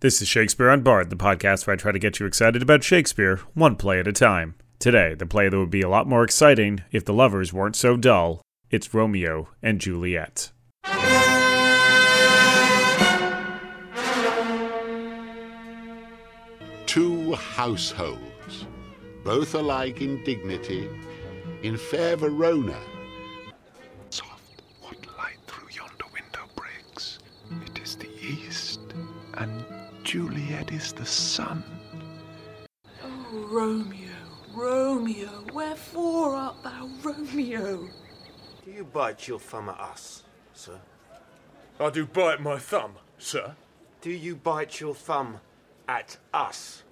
This is Shakespeare Unbard, the podcast where I try to get you excited about Shakespeare, one play at a time. Today, the play that would be a lot more exciting if the lovers weren't so dull. It's Romeo and Juliet. Two households, both alike in dignity, in fair Verona. Juliet is the sun. Oh, Romeo, Romeo, wherefore art thou Romeo? Do you bite your thumb at us, sir? I do bite my thumb, sir. Do you bite your thumb at us?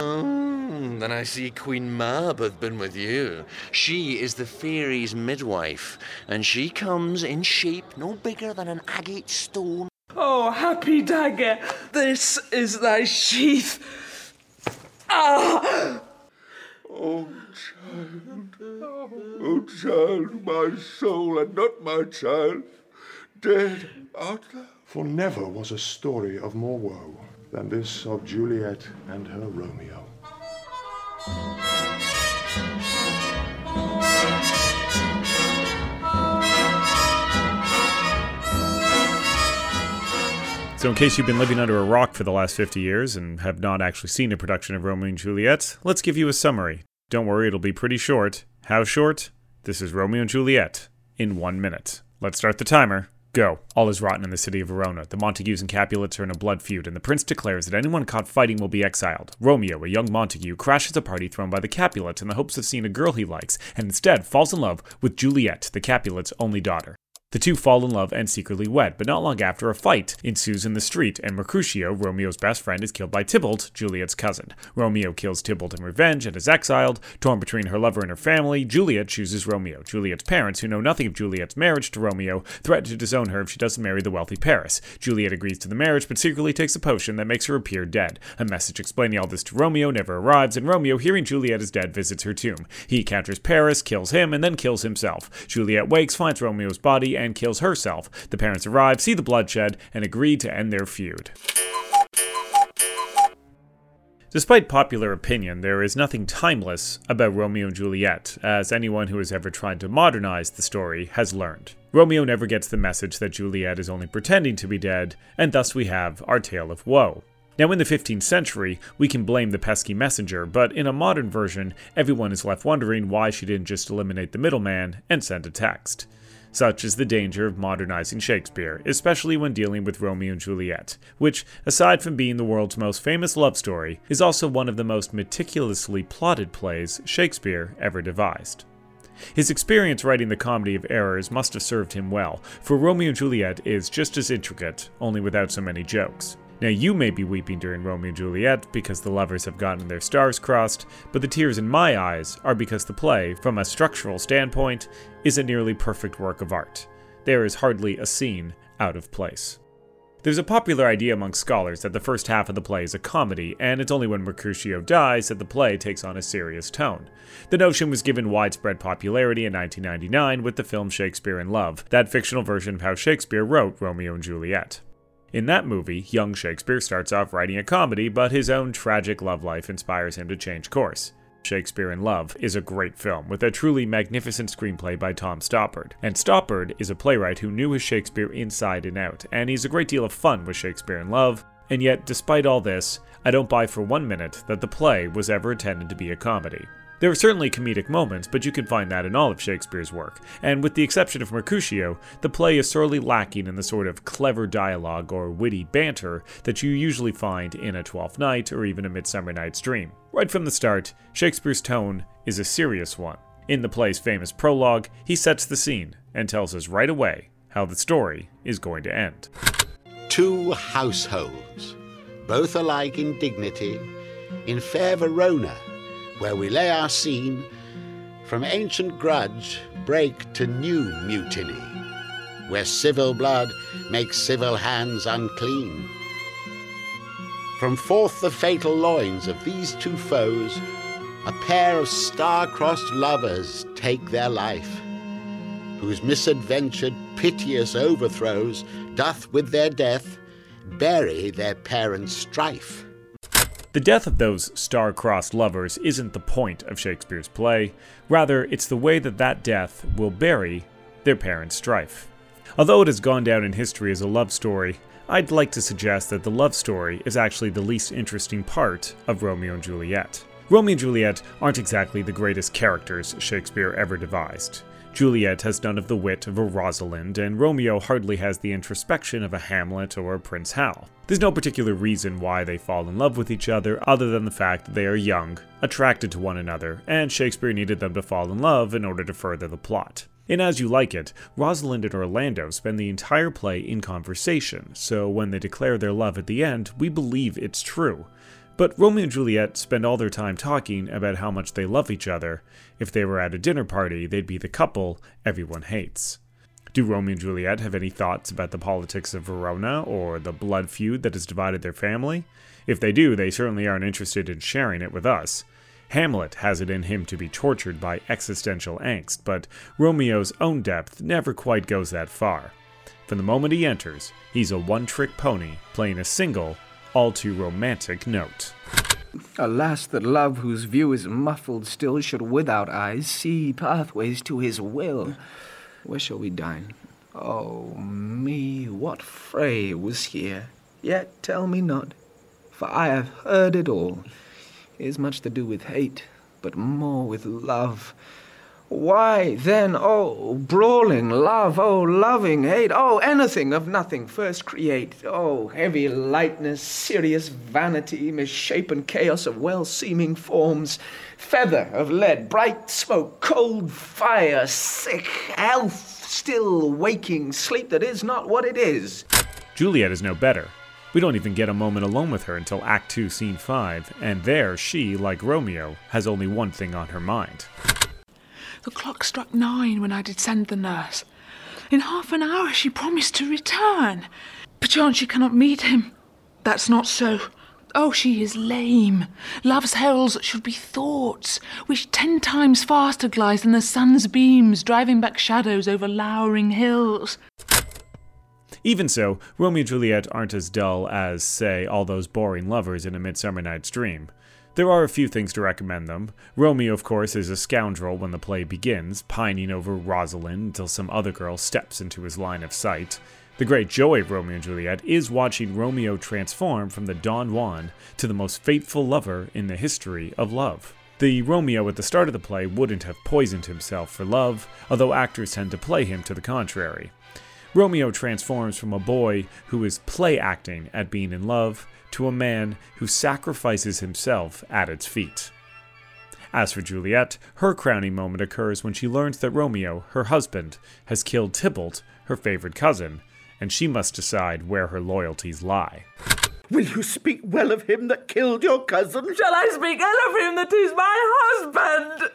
Mm, then I see Queen Mab hath been with you. She is the fairy's midwife, and she comes in shape no bigger than an agate stone. Happy dagger, this is thy sheath. Ah! Oh, child, oh, child, my soul, and not my child, dead art thou? For never was a story of more woe than this of Juliet and her Romeo. So, in case you've been living under a rock for the last 50 years and have not actually seen a production of Romeo and Juliet, let's give you a summary. Don't worry, it'll be pretty short. How short? This is Romeo and Juliet in one minute. Let's start the timer. Go. All is rotten in the city of Verona. The Montagues and Capulets are in a blood feud, and the prince declares that anyone caught fighting will be exiled. Romeo, a young Montague, crashes a party thrown by the Capulets in the hopes of seeing a girl he likes, and instead falls in love with Juliet, the Capulets' only daughter. The two fall in love and secretly wed, but not long after a fight ensues in the street, and Mercutio, Romeo's best friend, is killed by Tybalt, Juliet's cousin. Romeo kills Tybalt in revenge and is exiled. Torn between her lover and her family, Juliet chooses Romeo. Juliet's parents, who know nothing of Juliet's marriage to Romeo, threaten to disown her if she doesn't marry the wealthy Paris. Juliet agrees to the marriage, but secretly takes a potion that makes her appear dead. A message explaining all this to Romeo never arrives, and Romeo, hearing Juliet is dead, visits her tomb. He encounters Paris, kills him, and then kills himself. Juliet wakes, finds Romeo's body, and kills herself. The parents arrive, see the bloodshed, and agree to end their feud. Despite popular opinion, there is nothing timeless about Romeo and Juliet, as anyone who has ever tried to modernize the story has learned. Romeo never gets the message that Juliet is only pretending to be dead, and thus we have our tale of woe. Now, in the 15th century, we can blame the pesky messenger, but in a modern version, everyone is left wondering why she didn't just eliminate the middleman and send a text. Such is the danger of modernizing Shakespeare, especially when dealing with Romeo and Juliet, which, aside from being the world's most famous love story, is also one of the most meticulously plotted plays Shakespeare ever devised. His experience writing the Comedy of Errors must have served him well, for Romeo and Juliet is just as intricate, only without so many jokes. Now, you may be weeping during Romeo and Juliet because the lovers have gotten their stars crossed, but the tears in my eyes are because the play, from a structural standpoint, is a nearly perfect work of art. There is hardly a scene out of place. There's a popular idea among scholars that the first half of the play is a comedy, and it's only when Mercutio dies that the play takes on a serious tone. The notion was given widespread popularity in 1999 with the film Shakespeare in Love, that fictional version of how Shakespeare wrote Romeo and Juliet. In that movie, young Shakespeare starts off writing a comedy, but his own tragic love life inspires him to change course. Shakespeare in Love is a great film with a truly magnificent screenplay by Tom Stoppard. And Stoppard is a playwright who knew his Shakespeare inside and out, and he's a great deal of fun with Shakespeare in Love. And yet, despite all this, I don't buy for one minute that the play was ever intended to be a comedy. There are certainly comedic moments, but you can find that in all of Shakespeare's work, and with the exception of Mercutio, the play is sorely lacking in the sort of clever dialogue or witty banter that you usually find in A Twelfth Night or even A Midsummer Night's Dream. Right from the start, Shakespeare's tone is a serious one. In the play's famous prologue, he sets the scene and tells us right away how the story is going to end. Two households, both alike in dignity, in fair Verona, where we lay our scene, from ancient grudge break to new mutiny, where civil blood makes civil hands unclean. From forth the fatal loins of these two foes, a pair of star-crossed lovers take their life, whose misadventured, piteous overthrows doth with their death bury their parents' strife. The death of those star-crossed lovers isn't the point of Shakespeare's play, rather it's the way that that death will bury their parents' strife. Although it has gone down in history as a love story, I'd like to suggest that the love story is actually the least interesting part of Romeo and Juliet. Romeo and Juliet aren't exactly the greatest characters Shakespeare ever devised. Juliet has none of the wit of a Rosalind, and Romeo hardly has the introspection of a Hamlet or a Prince Hal. There's no particular reason why they fall in love with each other other than the fact that they are young, attracted to one another, and Shakespeare needed them to fall in love in order to further the plot. In As You Like It, Rosalind and Orlando spend the entire play in conversation, so when they declare their love at the end, we believe it's true. But Romeo and Juliet spend all their time talking about how much they love each other. If they were at a dinner party, they'd be the couple everyone hates. Do Romeo and Juliet have any thoughts about the politics of Verona or the blood feud that has divided their family? If they do, they certainly aren't interested in sharing it with us. Hamlet has it in him to be tortured by existential angst, but Romeo's own depth never quite goes that far. From the moment he enters, he's a one trick pony playing a single, all too romantic note. Alas, that love whose view is muffled still should without eyes see pathways to his will. Where shall we dine? Oh, me, what fray was here? Yet tell me not, for I have heard it all. It is much to do with hate, but more with love. Why, then, oh, brawling love, oh, loving hate, oh, anything of nothing first create, oh, heavy lightness, serious vanity, misshapen chaos of well seeming forms, feather of lead, bright smoke, cold fire, sick health, still waking, sleep that is not what it is. Juliet is no better. We don't even get a moment alone with her until Act 2, Scene 5, and there she, like Romeo, has only one thing on her mind. The clock struck nine when I did send the nurse. In half an hour she promised to return. Perchance she cannot meet him. That's not so. Oh, she is lame. Love's heralds should be thoughts, which ten times faster glides than the sun's beams, driving back shadows over lowering hills. Even so, Romeo and Juliet aren't as dull as, say, all those boring lovers in A Midsummer Night's Dream. There are a few things to recommend them. Romeo, of course, is a scoundrel when the play begins, pining over Rosalind until some other girl steps into his line of sight. The great joy of Romeo and Juliet is watching Romeo transform from the Don Juan to the most faithful lover in the history of love. The Romeo at the start of the play wouldn't have poisoned himself for love, although actors tend to play him to the contrary. Romeo transforms from a boy who is play acting at being in love to a man who sacrifices himself at its feet. As for Juliet, her crowning moment occurs when she learns that Romeo, her husband, has killed Tybalt, her favorite cousin, and she must decide where her loyalties lie. Will you speak well of him that killed your cousin? Shall I speak ill of him that is my husband?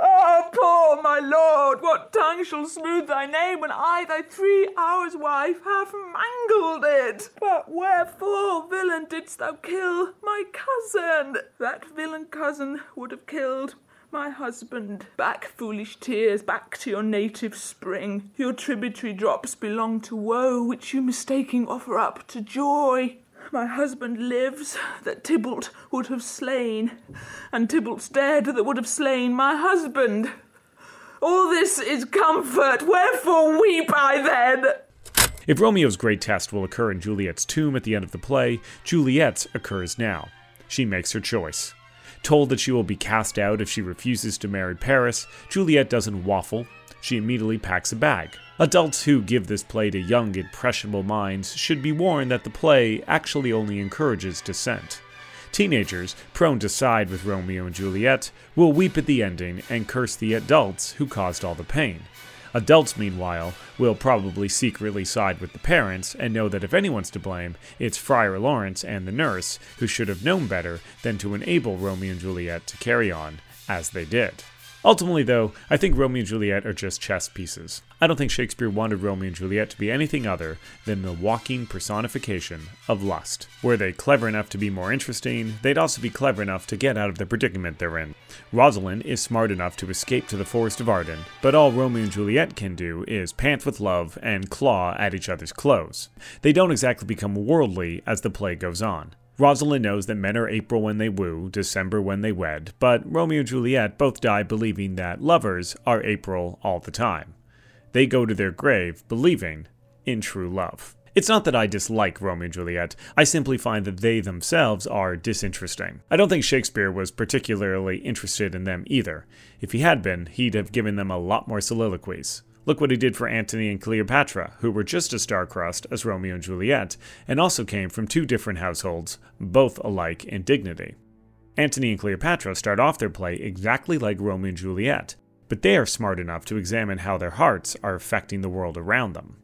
Oh, poor my lord, what tongue shall smooth thy name when I, thy three hours wife, have mangled it? But wherefore, villain, didst thou kill my cousin? That villain cousin would have killed my husband. Back, foolish tears, back to your native spring. Your tributary drops belong to woe, which you mistaking offer up to joy. My husband lives that Tybalt would have slain, and Tybalt's dead that would have slain my husband. All this is comfort, wherefore weep I then? If Romeo's great test will occur in Juliet's tomb at the end of the play, Juliet's occurs now. She makes her choice. Told that she will be cast out if she refuses to marry Paris, Juliet doesn't waffle. She immediately packs a bag. Adults who give this play to young, impressionable minds should be warned that the play actually only encourages dissent. Teenagers, prone to side with Romeo and Juliet, will weep at the ending and curse the adults who caused all the pain. Adults, meanwhile, will probably secretly side with the parents and know that if anyone's to blame, it's Friar Lawrence and the nurse who should have known better than to enable Romeo and Juliet to carry on as they did. Ultimately, though, I think Romeo and Juliet are just chess pieces. I don't think Shakespeare wanted Romeo and Juliet to be anything other than the walking personification of lust. Were they clever enough to be more interesting, they'd also be clever enough to get out of the predicament they're in. Rosalind is smart enough to escape to the Forest of Arden, but all Romeo and Juliet can do is pant with love and claw at each other's clothes. They don't exactly become worldly as the play goes on. Rosalind knows that men are April when they woo, December when they wed, but Romeo and Juliet both die believing that lovers are April all the time. They go to their grave believing in true love. It's not that I dislike Romeo and Juliet, I simply find that they themselves are disinteresting. I don't think Shakespeare was particularly interested in them either. If he had been, he'd have given them a lot more soliloquies. Look what he did for Antony and Cleopatra, who were just as star-crossed as Romeo and Juliet, and also came from two different households, both alike in dignity. Antony and Cleopatra start off their play exactly like Romeo and Juliet, but they are smart enough to examine how their hearts are affecting the world around them.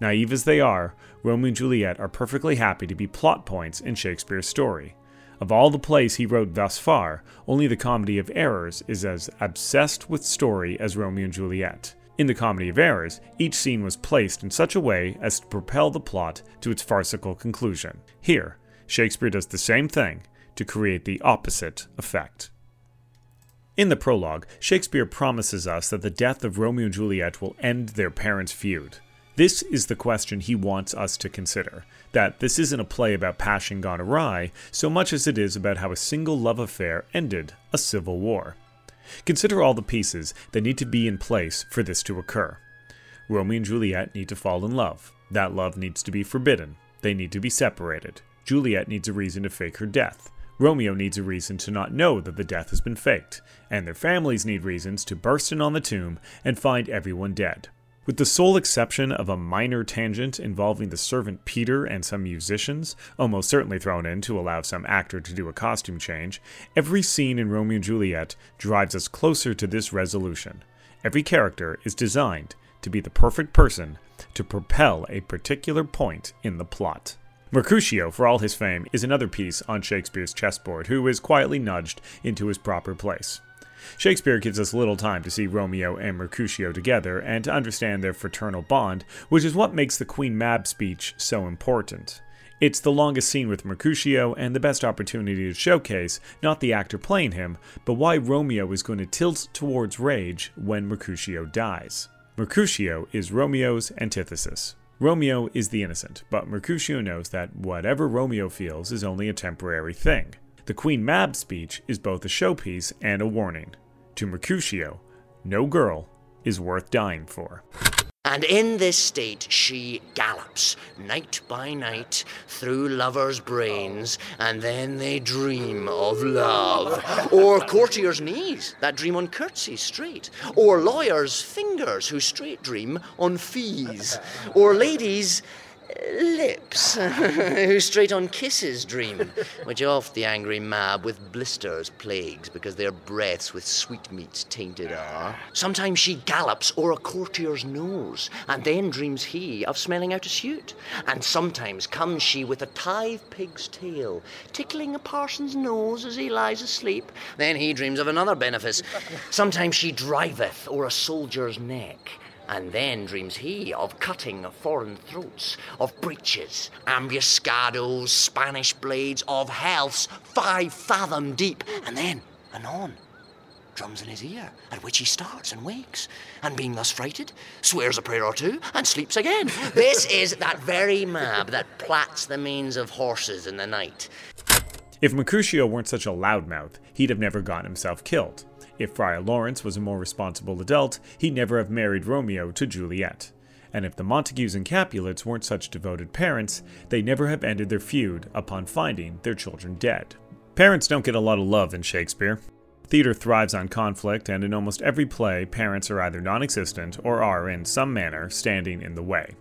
Naive as they are, Romeo and Juliet are perfectly happy to be plot points in Shakespeare's story. Of all the plays he wrote thus far, only the Comedy of Errors is as obsessed with story as Romeo and Juliet. In the Comedy of Errors, each scene was placed in such a way as to propel the plot to its farcical conclusion. Here, Shakespeare does the same thing to create the opposite effect. In the prologue, Shakespeare promises us that the death of Romeo and Juliet will end their parents' feud. This is the question he wants us to consider that this isn't a play about passion gone awry so much as it is about how a single love affair ended a civil war. Consider all the pieces that need to be in place for this to occur. Romeo and Juliet need to fall in love. That love needs to be forbidden. They need to be separated. Juliet needs a reason to fake her death. Romeo needs a reason to not know that the death has been faked, and their families need reasons to burst in on the tomb and find everyone dead. With the sole exception of a minor tangent involving the servant Peter and some musicians, almost certainly thrown in to allow some actor to do a costume change, every scene in Romeo and Juliet drives us closer to this resolution. Every character is designed to be the perfect person to propel a particular point in the plot. Mercutio, for all his fame, is another piece on Shakespeare's chessboard who is quietly nudged into his proper place. Shakespeare gives us little time to see Romeo and Mercutio together and to understand their fraternal bond, which is what makes the Queen Mab speech so important. It's the longest scene with Mercutio and the best opportunity to showcase not the actor playing him, but why Romeo is going to tilt towards rage when Mercutio dies. Mercutio is Romeo's antithesis. Romeo is the innocent, but Mercutio knows that whatever Romeo feels is only a temporary thing. The Queen Mab speech is both a showpiece and a warning. To Mercutio, no girl is worth dying for. And in this state she gallops, night by night, through lovers' brains, and then they dream of love. Or courtiers' knees that dream on curtsies straight. Or lawyers' fingers who straight dream on fees. Or ladies' lips, who straight on kisses dream, which oft the angry mab with blisters plagues, because their breaths with sweetmeats tainted are. Sometimes she gallops o'er a courtier's nose, and then dreams he of smelling out a suit. And sometimes comes she with a tithe pig's tail, tickling a parson's nose as he lies asleep. Then he dreams of another benefice. Sometimes she driveth o'er a soldier's neck, and then dreams he of cutting foreign throats, of breaches, ambuscados, Spanish blades, of healths five fathom deep, and then, anon, drums in his ear, at which he starts and wakes, and being thus frighted, swears a prayer or two, and sleeps again. this is that very mab that plats the manes of horses in the night. If Mercutio weren't such a loudmouth, he'd have never gotten himself killed. If Friar Lawrence was a more responsible adult, he'd never have married Romeo to Juliet. And if the Montagues and Capulets weren't such devoted parents, they'd never have ended their feud upon finding their children dead. Parents don't get a lot of love in Shakespeare. Theater thrives on conflict, and in almost every play, parents are either non existent or are, in some manner, standing in the way.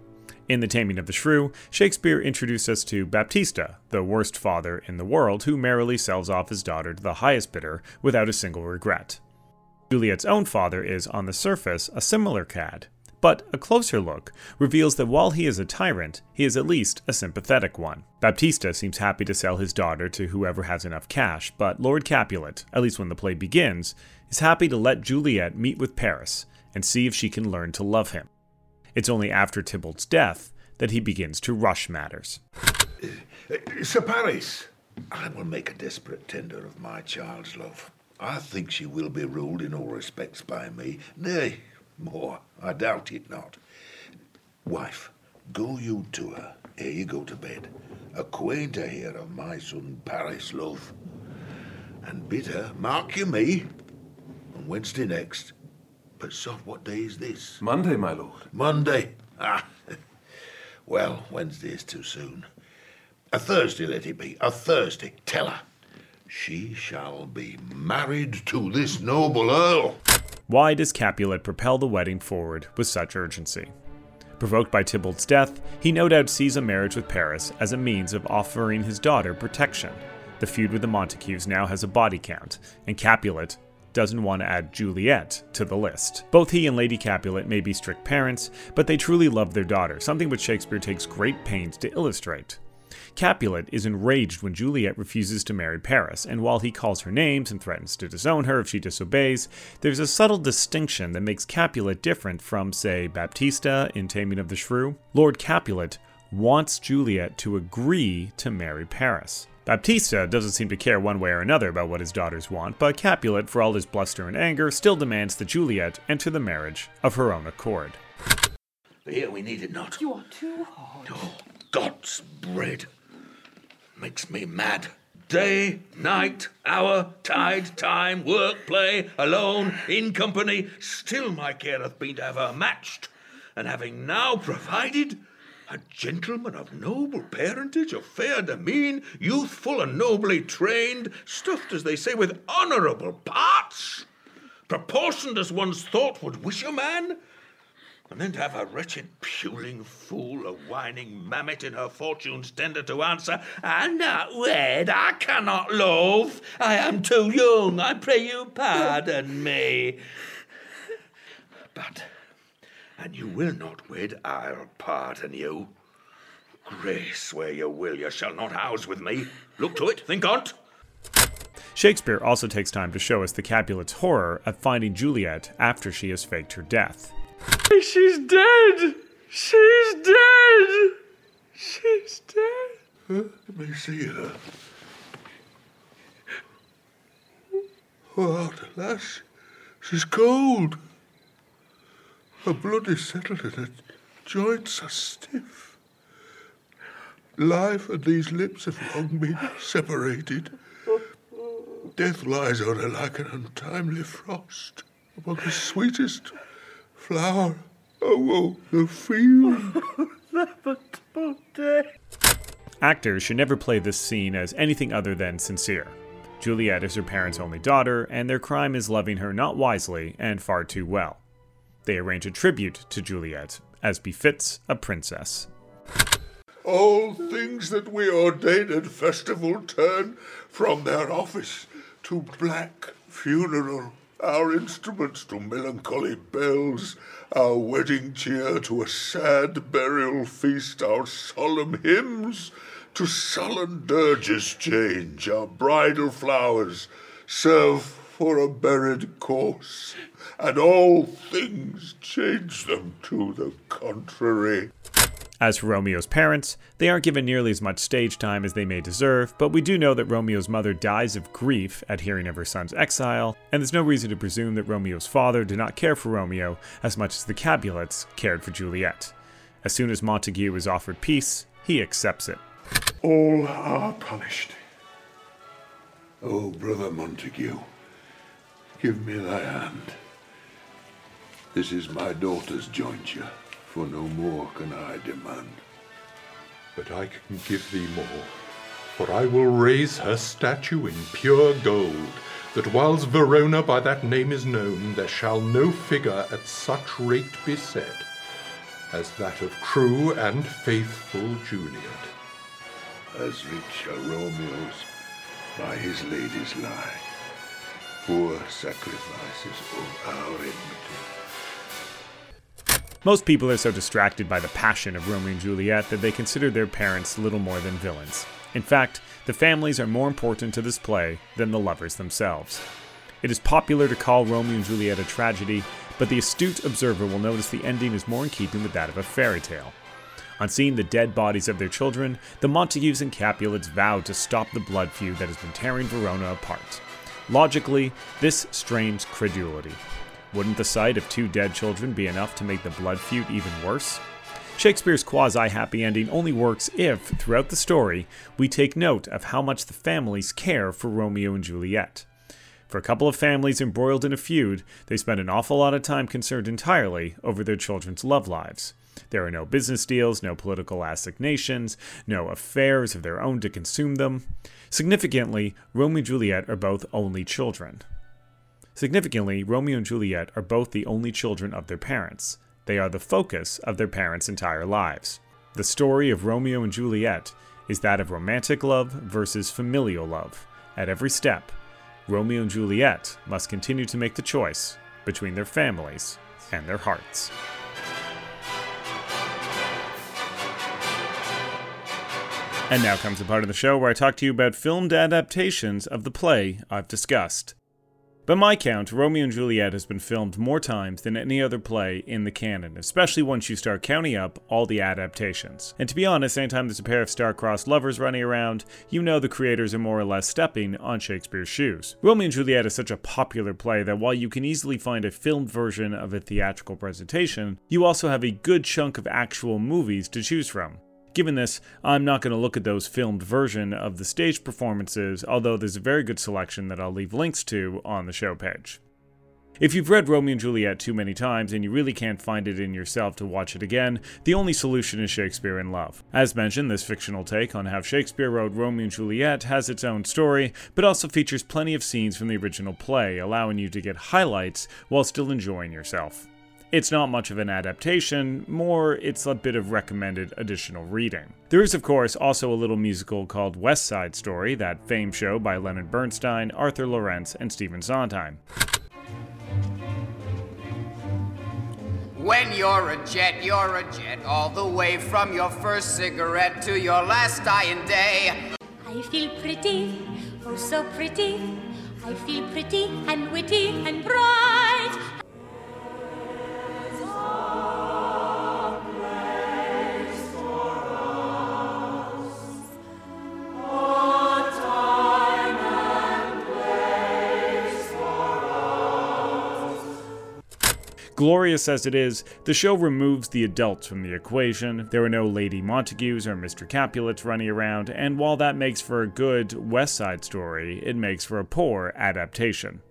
In The Taming of the Shrew, Shakespeare introduced us to Baptista, the worst father in the world, who merrily sells off his daughter to the highest bidder without a single regret. Juliet's own father is, on the surface, a similar cad, but a closer look reveals that while he is a tyrant, he is at least a sympathetic one. Baptista seems happy to sell his daughter to whoever has enough cash, but Lord Capulet, at least when the play begins, is happy to let Juliet meet with Paris and see if she can learn to love him. It's only after Tybalt's death that he begins to rush matters. Sir Paris, I will make a desperate tender of my child's love. I think she will be ruled in all respects by me. Nay, more, I doubt it not. Wife, go you to her ere you go to bed. Acquaint her here of my son Paris' love. And bid her, mark you me, on Wednesday next. But soft, what day is this? Monday, my lord. Monday. Ah, well, Wednesday is too soon. A Thursday let it be. A Thursday. Tell her. She shall be married to this noble earl. Why does Capulet propel the wedding forward with such urgency? Provoked by Tybalt's death, he no doubt sees a marriage with Paris as a means of offering his daughter protection. The feud with the Montagues now has a body count, and Capulet doesn't want to add Juliet to the list. Both he and Lady Capulet may be strict parents, but they truly love their daughter, something which Shakespeare takes great pains to illustrate. Capulet is enraged when Juliet refuses to marry Paris, and while he calls her names and threatens to disown her if she disobeys, there's a subtle distinction that makes Capulet different from, say, Baptista in Taming of the Shrew. Lord Capulet wants Juliet to agree to marry Paris. Baptista doesn't seem to care one way or another about what his daughters want, but Capulet, for all his bluster and anger, still demands that Juliet enter the marriage of her own accord. Here we need it not. You are too hard. Oh, God's bread makes me mad. Day, night, hour, tide, time, work, play, alone, in company, still my care hath been to have her matched. And having now provided a gentleman of noble parentage, of fair demean, youthful and nobly trained, stuffed, as they say, with honourable parts, proportioned as one's thought would wish a man, and then to have a wretched puling fool, a whining mammet in her fortune's tender to answer, I'm not wed, I cannot love, I am too young, I pray you pardon me. But, and you will not wed, I'll pardon you. Grace where you will, you shall not house with me. Look to it, think on't. Shakespeare also takes time to show us the Capulet's horror at finding Juliet after she has faked her death. She's dead! She's dead! She's dead! Huh? Let me see her. Oh, lass? she's cold. Her blood is settled and her joints are stiff. Life and these lips have long been separated. Death lies on her like an untimely frost upon the sweetest flower. Oh, oh the field. Lamentable day. Actors should never play this scene as anything other than sincere. Juliet is her parents' only daughter, and their crime is loving her not wisely and far too well. They arrange a tribute to Juliet, as befits a princess. All things that we ordain at festival turn from their office to black funeral. Our instruments to melancholy bells, our wedding cheer to a sad burial feast, our solemn hymns to sullen dirges change, our bridal flowers serve for a buried corse, and all things change them to the contrary. As for Romeo's parents, they aren't given nearly as much stage time as they may deserve, but we do know that Romeo's mother dies of grief at hearing of her son's exile, and there's no reason to presume that Romeo's father did not care for Romeo as much as the Capulets cared for Juliet. As soon as Montague is offered peace, he accepts it. All are punished. Oh, brother Montague, give me thy hand. This is my daughter's jointure, for no more can I demand. But I can give thee more, for I will raise her statue in pure gold, that whiles Verona by that name is known, there shall no figure at such rate be set as that of true and faithful Juliet. As rich are Romeo's by his lady's lie, poor sacrifices of our enmity. Most people are so distracted by the passion of Romeo and Juliet that they consider their parents little more than villains. In fact, the families are more important to this play than the lovers themselves. It is popular to call Romeo and Juliet a tragedy, but the astute observer will notice the ending is more in keeping with that of a fairy tale. On seeing the dead bodies of their children, the Montagues and Capulets vowed to stop the blood feud that has been tearing Verona apart. Logically, this strains credulity. Wouldn't the sight of two dead children be enough to make the blood feud even worse? Shakespeare's quasi happy ending only works if, throughout the story, we take note of how much the families care for Romeo and Juliet. For a couple of families embroiled in a feud, they spend an awful lot of time concerned entirely over their children's love lives. There are no business deals, no political assignations, no affairs of their own to consume them. Significantly, Romeo and Juliet are both only children. Significantly, Romeo and Juliet are both the only children of their parents. They are the focus of their parents' entire lives. The story of Romeo and Juliet is that of romantic love versus familial love. At every step, Romeo and Juliet must continue to make the choice between their families and their hearts. And now comes the part of the show where I talk to you about filmed adaptations of the play I've discussed. By my count, Romeo and Juliet has been filmed more times than any other play in the canon, especially once you start counting up all the adaptations. And to be honest, anytime there's a pair of star-crossed lovers running around, you know the creators are more or less stepping on Shakespeare's shoes. Romeo and Juliet is such a popular play that while you can easily find a filmed version of a theatrical presentation, you also have a good chunk of actual movies to choose from. Given this, I'm not going to look at those filmed version of the stage performances, although there's a very good selection that I'll leave links to on the show page. If you've read Romeo and Juliet too many times and you really can't find it in yourself to watch it again, the only solution is Shakespeare in Love. As mentioned, this fictional take on how Shakespeare wrote Romeo and Juliet has its own story, but also features plenty of scenes from the original play, allowing you to get highlights while still enjoying yourself. It's not much of an adaptation, more it's a bit of recommended additional reading. There is, of course, also a little musical called West Side Story, that fame show by Leonard Bernstein, Arthur Laurents, and Stephen Sondheim. When you're a jet, you're a jet, all the way from your first cigarette to your last dying day. I feel pretty, oh so pretty. I feel pretty and witty and bright. Glorious as it is, the show removes the adults from the equation. There are no Lady Montagues or Mr. Capulets running around, and while that makes for a good West Side story, it makes for a poor adaptation.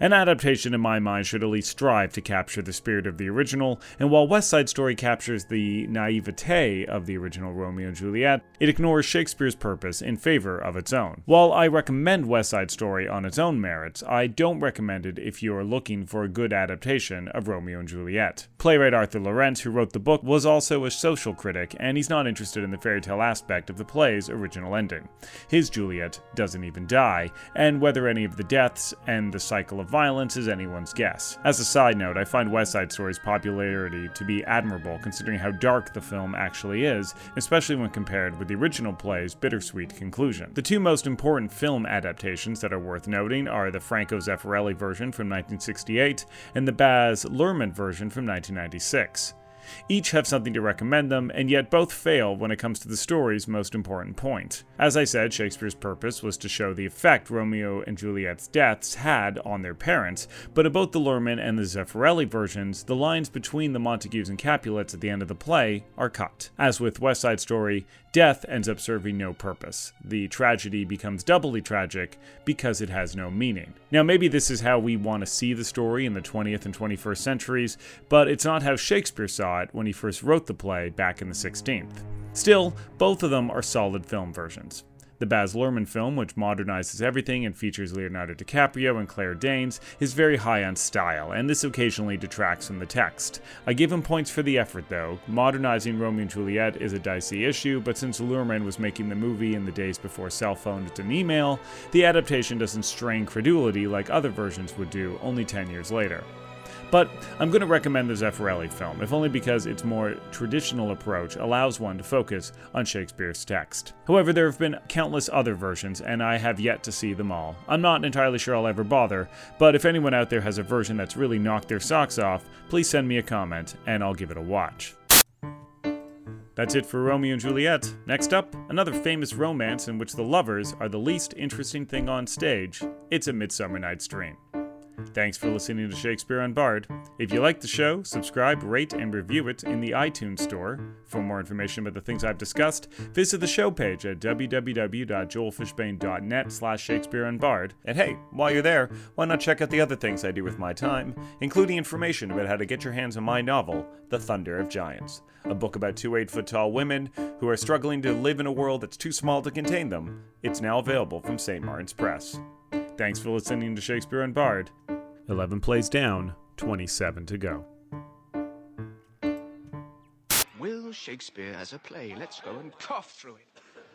An adaptation, in my mind, should at least strive to capture the spirit of the original, and while West Side Story captures the naivete of the original Romeo and Juliet, it ignores Shakespeare's purpose in favor of its own. While I recommend West Side Story on its own merits, I don't recommend it if you are looking for a good adaptation of Romeo and Juliet. Playwright Arthur Laurents, who wrote the book, was also a social critic, and he's not interested in the fairy tale aspect of the play's original ending. His Juliet doesn't even die, and whether any of the deaths and the cycle of violence is anyone's guess. As a side note, I find West Side Story's popularity to be admirable considering how dark the film actually is, especially when compared with the original play's bittersweet conclusion. The two most important film adaptations that are worth noting are the Franco Zeffirelli version from 1968 and the Baz Luhrmann version from 1996. Each have something to recommend them, and yet both fail when it comes to the story's most important point. As I said, Shakespeare's purpose was to show the effect Romeo and Juliet's deaths had on their parents, but in both the Luhrmann and the Zeffirelli versions, the lines between the Montagues and Capulets at the end of the play are cut. As with West Side Story, death ends up serving no purpose. The tragedy becomes doubly tragic because it has no meaning. Now, maybe this is how we want to see the story in the 20th and 21st centuries, but it's not how Shakespeare saw when he first wrote the play back in the 16th. Still, both of them are solid film versions. The Baz Luhrmann film, which modernizes everything and features Leonardo DiCaprio and Claire Danes, is very high on style, and this occasionally detracts from the text. I give him points for the effort, though. Modernizing Romeo and Juliet is a dicey issue, but since Luhrmann was making the movie in the days before cell phones and email, the adaptation doesn't strain credulity like other versions would do only 10 years later. But I'm going to recommend the Zeffirelli film, if only because its more traditional approach allows one to focus on Shakespeare's text. However, there have been countless other versions, and I have yet to see them all. I'm not entirely sure I'll ever bother, but if anyone out there has a version that's really knocked their socks off, please send me a comment, and I'll give it a watch. That's it for Romeo and Juliet. Next up, another famous romance in which the lovers are the least interesting thing on stage. It's A Midsummer Night's Dream. Thanks for listening to Shakespeare Unbard. If you like the show, subscribe, rate, and review it in the iTunes Store. For more information about the things I've discussed, visit the show page at www.joelfishbane.net slash Shakespeare Unbard. And hey, while you're there, why not check out the other things I do with my time, including information about how to get your hands on my novel, The Thunder of Giants, a book about two eight-foot-tall women who are struggling to live in a world that's too small to contain them. It's now available from St. Martin's Press. Thanks for listening to Shakespeare Unbard. 11 plays down, 27 to go. Will Shakespeare as a play. Let's go and cough through it.